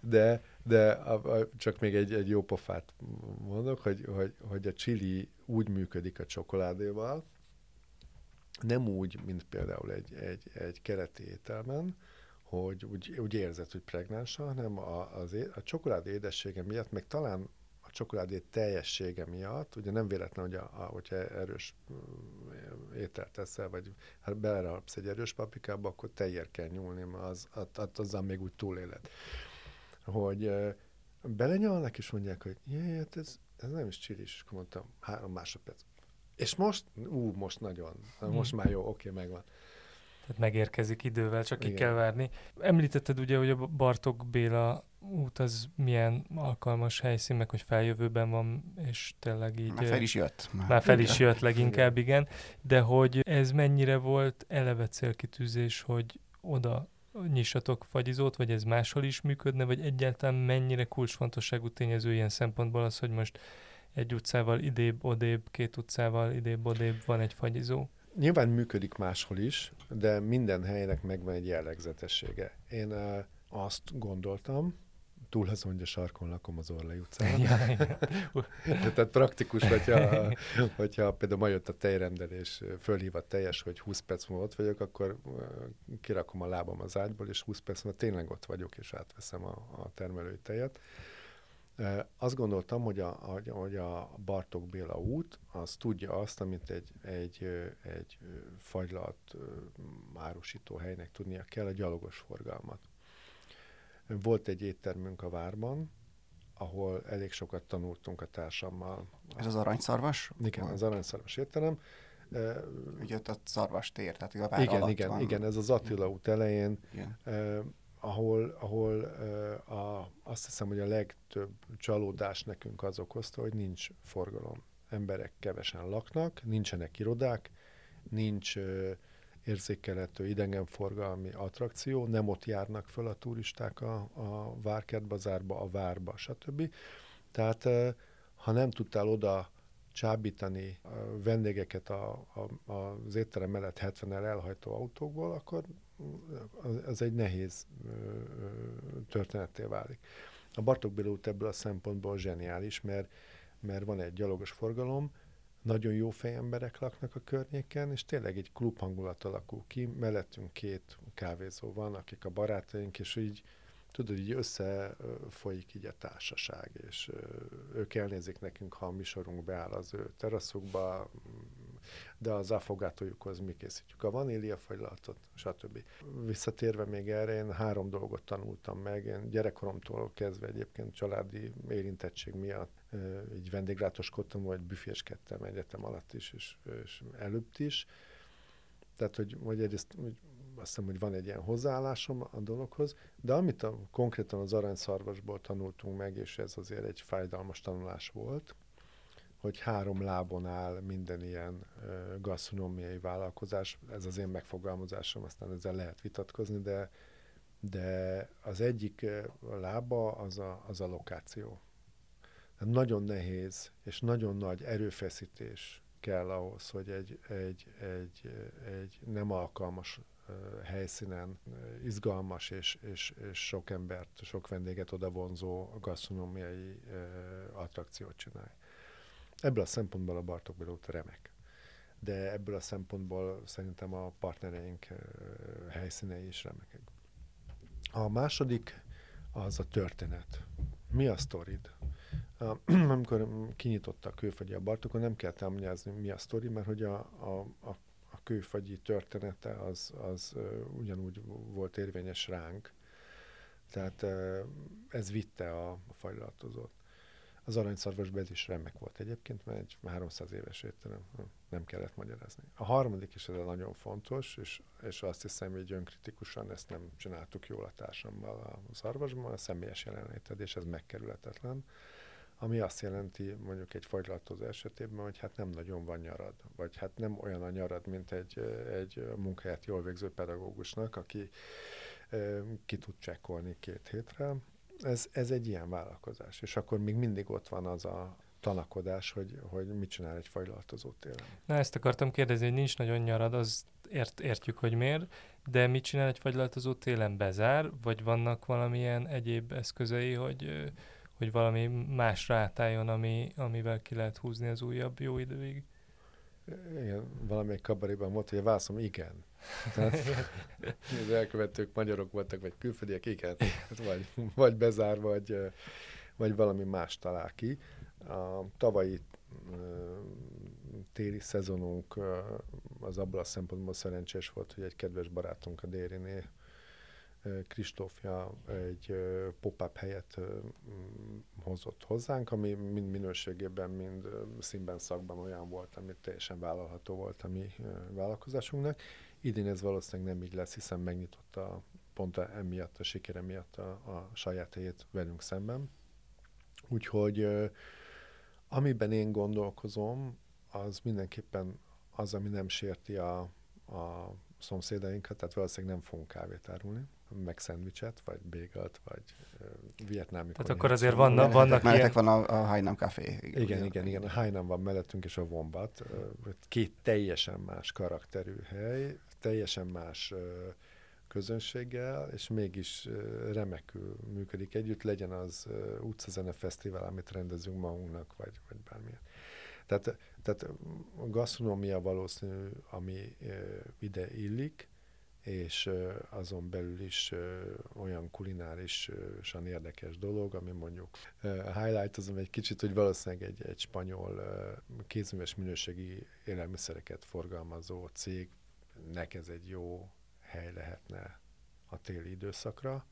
Speaker 1: de, de a, a, csak még egy, egy jó pofát mondok, hogy, hogy, hogy a chili úgy működik a csokoládéval, nem úgy, mint például egy, egy, egy kereti ételben, hogy úgy, úgy érzed, hogy pregnánsa, hanem a, az, a csokoládé édessége miatt, meg talán a csokoládé teljessége miatt, ugye nem véletlen, hogy a, a, hogyha erős mm, ételt teszel, vagy hát belerapsz egy erős paprikába, akkor tejér kell nyúlni, mert az, az, az, azzal még úgy túléled. Hogy belenyalnak, és mondják, hogy jé, hát ez, ez nem is csilis, és akkor mondtam, három másodperc és most, ú, most nagyon, most hmm. már jó, oké, megvan.
Speaker 3: Tehát megérkezik idővel, csak Igen. ki kell várni. Említetted ugye, hogy a Bartok Béla út az milyen alkalmas helyszín, meg hogy feljövőben van, és tényleg így...
Speaker 2: Már fel is jött.
Speaker 3: Már, már fel is jött leginkább, igen. De hogy ez mennyire volt eleve célkitűzés, hogy oda nyissatok fagyizót, vagy ez máshol is működne, vagy egyáltalán mennyire kulcsfontosságú tényező ilyen szempontból az, hogy most egy utcával idébb, odébb, két utcával idébb, odébb van egy fagyizó.
Speaker 1: Nyilván működik máshol is, de minden helynek megvan egy jellegzetessége. Én uh, azt gondoltam, túl azon, a sarkon lakom az Orlai utcán. Ja, Tehát praktikus, hogyha, hogyha például ma jött a tejrendelés, fölhív a teljes, hogy 20 perc múlva ott vagyok, akkor kirakom a lábam az ágyból, és 20 perc múlva tényleg ott vagyok, és átveszem a, a termelői tejet. Azt gondoltam, hogy a, hogy a Bartók Béla út, az tudja azt, amit egy, egy, egy fagylat árusító helynek tudnia kell, a gyalogos forgalmat. Volt egy éttermünk a várban, ahol elég sokat tanultunk a társammal.
Speaker 2: Ez az aranyszarvas?
Speaker 1: Igen, az aranyszarvas étterem.
Speaker 2: Ugye ott a szarvas tér, tehát a vár
Speaker 1: igen, igen,
Speaker 2: van.
Speaker 1: igen, ez az Attila út elején. Igen ahol, ahol a, azt hiszem, hogy a legtöbb csalódás nekünk az okozta, hogy nincs forgalom. Emberek kevesen laknak, nincsenek irodák, nincs érzékelhető idegenforgalmi attrakció, nem ott járnak föl a turisták a, a Várkertbazárba, a Várba, stb. Tehát ha nem tudtál oda csábítani a vendégeket a, a, az étterem mellett 70-el elhajtó autókból, akkor az egy nehéz történetté válik. A Bartók Béla ebből a szempontból zseniális, mert, mert van egy gyalogos forgalom, nagyon jó fejemberek laknak a környéken, és tényleg egy klub hangulat alakul ki, mellettünk két kávézó van, akik a barátaink, és így tudod, így összefolyik így a társaság, és ők elnézik nekünk, ha a mi sorunk beáll az ő teraszukba, de az afogátójukhoz mi készítjük a vaníliafagylaltot, stb. Visszatérve még erre, én három dolgot tanultam meg. Én gyerekkoromtól kezdve egyébként családi érintettség miatt így vendéglátoskodtam, vagy büféskedtem egyetem alatt is, és, és előtt is. Tehát, hogy, hogy egyrészt hogy azt hiszem, hogy van egy ilyen hozzáállásom a dologhoz, de amit a, konkrétan az aranyszarvasból tanultunk meg, és ez azért egy fájdalmas tanulás volt, hogy három lábon áll minden ilyen gasztronómiai vállalkozás. Ez az én megfogalmazásom, aztán ezzel lehet vitatkozni, de, de az egyik lába az a, az a lokáció. Tehát nagyon nehéz és nagyon nagy erőfeszítés kell ahhoz, hogy egy, egy, egy, egy nem alkalmas helyszínen izgalmas és, és, és sok embert, sok vendéget oda vonzó gasztronómiai attrakciót csinálj. Ebből a szempontból a Bartók Béla remek. De ebből a szempontból szerintem a partnereink helyszínei is remekek. A második az a történet. Mi a sztorid? Amikor kinyitotta a kőfagyi a Bartókon, nem kell elmagyarázni, mi a sztori, mert hogy a, a, a kőfagyi története az, az ugyanúgy volt érvényes ránk. Tehát ez vitte a, a fajlatozót. Az aranyszarvasban ez is remek volt egyébként, mert egy 300 éves étterem, nem kellett magyarázni. A harmadik is ez nagyon fontos, és, és azt hiszem, hogy önkritikusan ezt nem csináltuk jól a társammal a szarvasban, a személyes jelenléted, és ez megkerülhetetlen ami azt jelenti mondjuk egy fagylaltozó esetében, hogy hát nem nagyon van nyarad, vagy hát nem olyan a nyarad, mint egy, egy munkáját jól végző pedagógusnak, aki ki tud csekkolni két hétre. Ez, ez egy ilyen vállalkozás, és akkor még mindig ott van az a tanakodás, hogy, hogy mit csinál egy fajlaltozó télen.
Speaker 3: Na ezt akartam kérdezni, hogy nincs nagyon nyarad, az ért, értjük, hogy miért, de mit csinál egy fagylaltozó télen? Bezár, vagy vannak valamilyen egyéb eszközei, hogy hogy valami más átálljon, ami, amivel ki lehet húzni az újabb jó időig.
Speaker 1: Igen, valamelyik kabaréban volt, hogy a válaszom igen. Tehát az elkövetők magyarok voltak, vagy külföldiek, igen. Vagy, vagy bezár, vagy, vagy valami más talál ki. A tavalyi téli szezonunk az abból a szempontból szerencsés volt, hogy egy kedves barátunk a Dérinél Kristófja egy pop-up helyet hozott hozzánk, ami mind minőségében, mind színben, szakban olyan volt, amit teljesen vállalható volt a mi vállalkozásunknak. Idén ez valószínűleg nem így lesz, hiszen megnyitotta pont emiatt, a sikere miatt a, a saját helyét velünk szemben. Úgyhogy amiben én gondolkozom, az mindenképpen az, ami nem sérti a, a szomszédainkat, tehát valószínűleg nem fogunk kávét árulni meg szendvicset, vagy bégalt, vagy uh, vietnámi
Speaker 3: Tehát akkor azért vannak, vannak
Speaker 2: ilyen... van a, a Hainam Café.
Speaker 1: Igen, igen, igen, igen. A Hainam van mellettünk, és a Wombat. Két teljesen más karakterű hely, teljesen más közönséggel, és mégis remekül működik együtt, legyen az utcazene fesztivál, amit rendezünk magunknak, vagy, vagy bármilyen. Tehát, tehát a gasztronómia valószínű, ami ide illik, és azon belül is olyan kulinárisan érdekes dolog, ami mondjuk highlightozom egy kicsit, hogy valószínűleg egy, egy spanyol kézműves minőségi élelmiszereket forgalmazó cégnek ez egy jó hely lehetne a téli időszakra,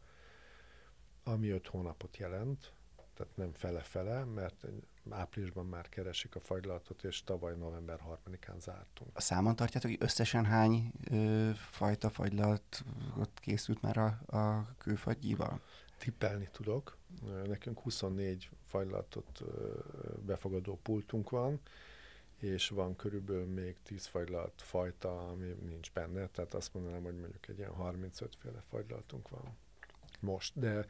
Speaker 1: ami öt hónapot jelent, tehát nem fele-fele, mert áprilisban már keresik a fagylaltot, és tavaly november 3-án zártunk.
Speaker 2: A számon tartjátok, hogy összesen hány ö, fajta fagylalt ott készült már a, a kőfagyival?
Speaker 1: Tippelni tudok. Nekünk 24 fagylaltot befogadó pultunk van, és van körülbelül még 10 fagylalt fajta, ami nincs benne, tehát azt mondanám, hogy mondjuk egy ilyen 35 féle fagylaltunk van most, de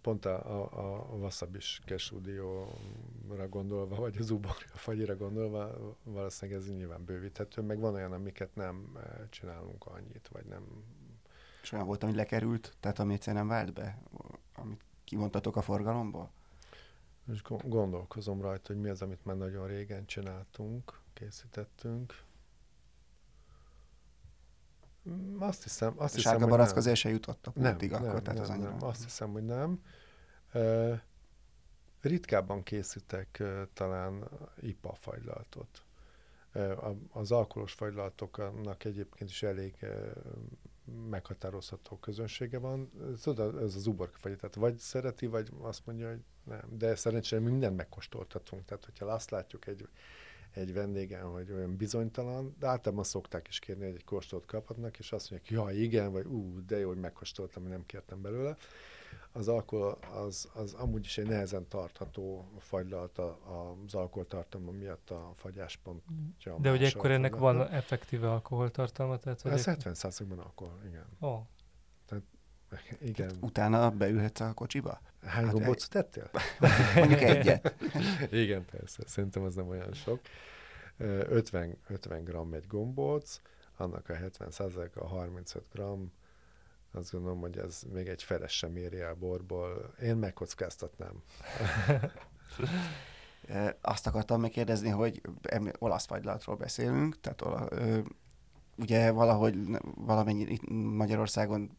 Speaker 1: Pont a, a, a Wasabi-s Kesudióra gondolva, vagy az Uborja fagyira gondolva, valószínűleg ez nyilván bővíthető, meg van olyan, amiket nem csinálunk annyit, vagy nem...
Speaker 2: És olyan volt, ami lekerült, tehát ami egyszerűen nem vált be, amit kimondtatok a forgalomból?
Speaker 1: És gondolkozom rajta, hogy mi az, amit már nagyon régen csináltunk, készítettünk. Mm, azt hiszem, azt hiszem,
Speaker 2: Sárga barack azért se jutottak
Speaker 1: nem, nem,
Speaker 2: akkor, tehát
Speaker 1: nem,
Speaker 2: az annyira...
Speaker 1: nem, azt hiszem, hogy nem. Uh, ritkábban készítek uh, talán IPA fagylaltot. Uh, az alkoholos fagylaltoknak egyébként is elég meghatározható közönsége van. Tudod, ez az uborka fagy, tehát vagy szereti, vagy azt mondja, hogy nem. De szerencsére mindent megkóstoltatunk. Tehát, hogyha azt látjuk egy egy vendégen, hogy olyan bizonytalan, de általában szokták is kérni, hogy egy kóstolót kaphatnak, és azt mondják, ja, igen, vagy ú, de jó, hogy megkóstoltam, nem kértem belőle. Az alkohol az, az amúgy is egy nehezen tartható fagylalt az alkoholtartalma miatt a fagyáspontja.
Speaker 3: De hogy ekkor ennek van effektíve alkoholtartalma? Tehát,
Speaker 1: Ez 70 ban alkohol, igen.
Speaker 3: Oh.
Speaker 1: Tehát igen. Tehát
Speaker 2: utána beülhetsz a kocsiba?
Speaker 1: Hány hát gombóc tettél?
Speaker 2: Mondjuk egyet.
Speaker 1: Igen, persze. Szerintem az nem olyan sok. 50, 50 gram egy gombóc, annak a 70% a 35 gram, azt gondolom, hogy ez még egy feles sem éri el borból. Én megkockáztatnám.
Speaker 2: Azt akartam megkérdezni, hogy olasz fagylatról beszélünk, tehát ola, ugye valahogy valamennyi Magyarországon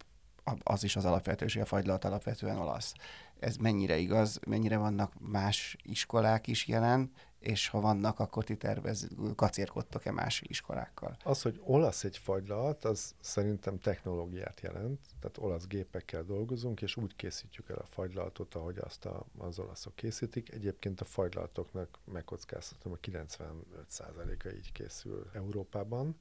Speaker 2: az is az alapvető, hogy a fagylalt alapvetően olasz. Ez mennyire igaz, mennyire vannak más iskolák is jelen, és ha vannak, akkor ti tervez, kacérkodtok-e más iskolákkal?
Speaker 1: Az, hogy olasz egy fagylalt, az szerintem technológiát jelent, tehát olasz gépekkel dolgozunk, és úgy készítjük el a fagylaltot, ahogy azt a, az olaszok készítik. Egyébként a fagylaltoknak megkockáztatom, a 95%-a így készül Európában.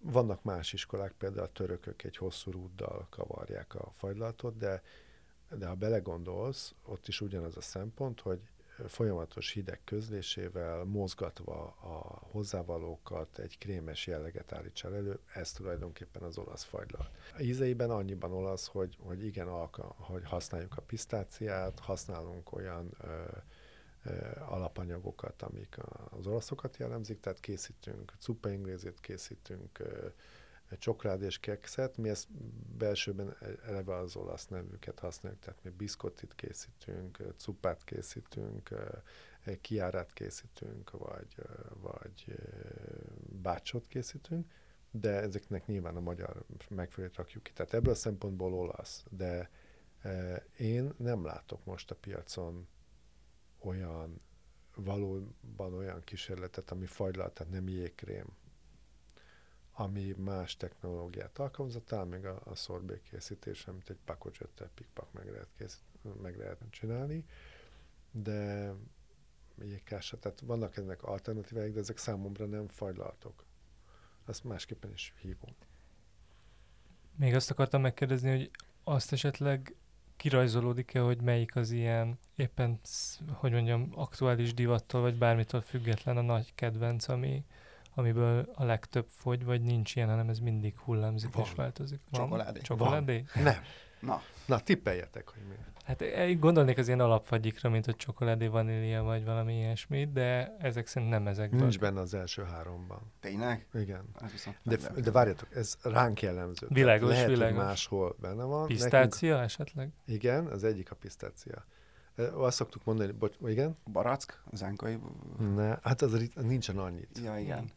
Speaker 1: Vannak más iskolák, például a törökök egy hosszú rúddal kavarják a fagylaltot, de, de ha belegondolsz, ott is ugyanaz a szempont, hogy folyamatos hideg közlésével, mozgatva a hozzávalókat, egy krémes jelleget állítsál elő, ez tulajdonképpen az olasz fagylalt. A ízeiben annyiban olasz, hogy, hogy igen, alka, hogy használjuk a pisztáciát, használunk olyan ö, alapanyagokat, amik az olaszokat jellemzik, tehát készítünk cuppa inglézét, készítünk csokrád és kekszet, mi ezt belsőben e, eleve az olasz nevüket használjuk, tehát mi biszkottit készítünk, cupát készítünk, kiárát készítünk, vagy, vagy bácsot készítünk, de ezeknek nyilván a magyar megfelelőt rakjuk ki. Tehát ebből a szempontból olasz, de én nem látok most a piacon olyan, valóban olyan kísérletet, ami fagylalt, tehát nem jégkrém, ami más technológiát alkalmazott, talán még a, a szorbé készítés, amit egy pakocsöttel pikpak meg lehet, kész, meg lehet csinálni, de jégkása, tehát vannak ennek alternatíváik, de ezek számomra nem fajlaltok. Azt másképpen is hívom.
Speaker 3: Még azt akartam megkérdezni, hogy azt esetleg kirajzolódik-e, hogy melyik az ilyen éppen, hogy mondjam, aktuális divattól, vagy bármitől független a nagy kedvenc, ami, amiből a legtöbb fogy, vagy nincs ilyen, hanem ez mindig hullámzik Van. és változik.
Speaker 2: Van? Csokoládé.
Speaker 3: Csokoládé?
Speaker 1: Van. Nem. Na. Na, tippeljetek, hogy mi.
Speaker 3: Hát eh, gondolnék az ilyen alapfagyikra, mint hogy csokoládé, vanília, vagy valami ilyesmi, de ezek szerint nem ezek.
Speaker 1: Nincs benne az első háromban.
Speaker 2: Tényleg?
Speaker 1: Igen. De, de várjatok, ez ránk jellemző.
Speaker 3: Világos,
Speaker 1: lehet,
Speaker 3: világos.
Speaker 1: Hogy máshol benne van.
Speaker 3: Pisztácia Nekünk... esetleg?
Speaker 1: Igen, az egyik a pisztácia. Azt szoktuk mondani, bocs, igen?
Speaker 2: Barack, zánkai.
Speaker 1: Ne, hát az nincsen annyit.
Speaker 2: Ja, igen.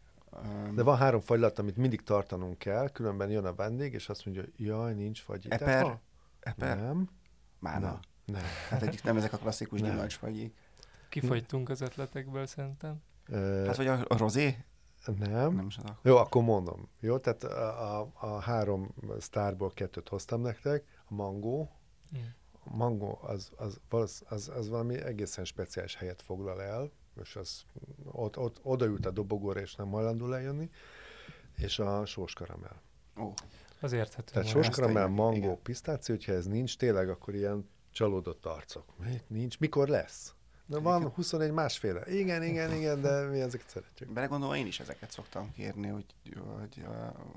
Speaker 1: De van három fagylat, amit mindig tartanunk kell, különben jön a vendég, és azt mondja, jaj, nincs fagy.
Speaker 2: Eper? Eper?
Speaker 1: Nem.
Speaker 2: Mána? Nem.
Speaker 1: nem.
Speaker 2: Hát egyik nem ezek a klasszikus gyümölcsfagyik.
Speaker 3: Kifogytunk az ötletekből szerintem.
Speaker 2: Hát vagy a, a rozé?
Speaker 1: Nem.
Speaker 2: nem is
Speaker 1: Jó, akkor mondom. Jó, tehát a, a, a három sztárból kettőt hoztam nektek. A mangó. Hmm. A mangó az, az, az, az, az valami egészen speciális helyet foglal el, és az ott, ott odaült a dobogóra, és nem hajlandó lejönni, és a sós karamell.
Speaker 2: Ó.
Speaker 3: Az érthető.
Speaker 1: Tehát sós karamell, mangó, igen. pisztáció, hogyha ez nincs, tényleg akkor ilyen csalódott arcok. Nincs, mikor lesz? Na van 21 másféle. Igen, igen, igen, de mi ezeket szeretjük.
Speaker 2: Belegondolva én is ezeket szoktam kérni, hogy, hogy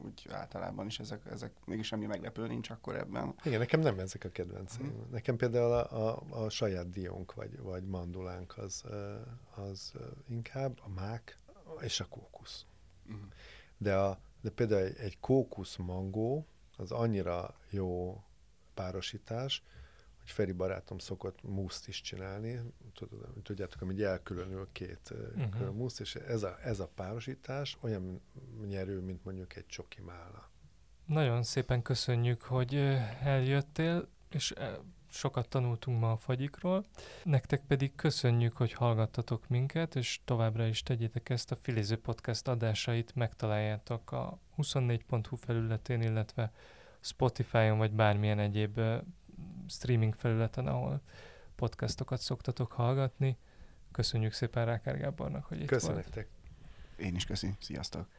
Speaker 2: úgy általában is ezek, ezek mégis semmi meglepő nincs akkor ebben.
Speaker 1: Igen, nekem nem ezek a kedvenceim. Hmm. Nekem például a, a, a saját diónk vagy, vagy mandulánk az, az inkább a mák és a kókusz. Hmm. De, a, de például egy, egy kókusz mangó az annyira jó párosítás, hogy Feri barátom szokott muszt is csinálni, tudjátok, ami elkülönül két uh-huh. muszt, és ez a, ez a párosítás olyan nyerő, mint mondjuk egy csoki mála.
Speaker 3: Nagyon szépen köszönjük, hogy eljöttél, és sokat tanultunk ma a fagyikról. Nektek pedig köszönjük, hogy hallgattatok minket, és továbbra is tegyétek ezt a Filiző Podcast adásait, megtaláljátok a 24.hu felületén, illetve Spotify-on, vagy bármilyen egyéb streaming felületen, ahol podcastokat szoktatok hallgatni. Köszönjük szépen Rákár Gábornak, hogy itt
Speaker 1: Köszönjük. Én
Speaker 2: is köszönöm. Sziasztok!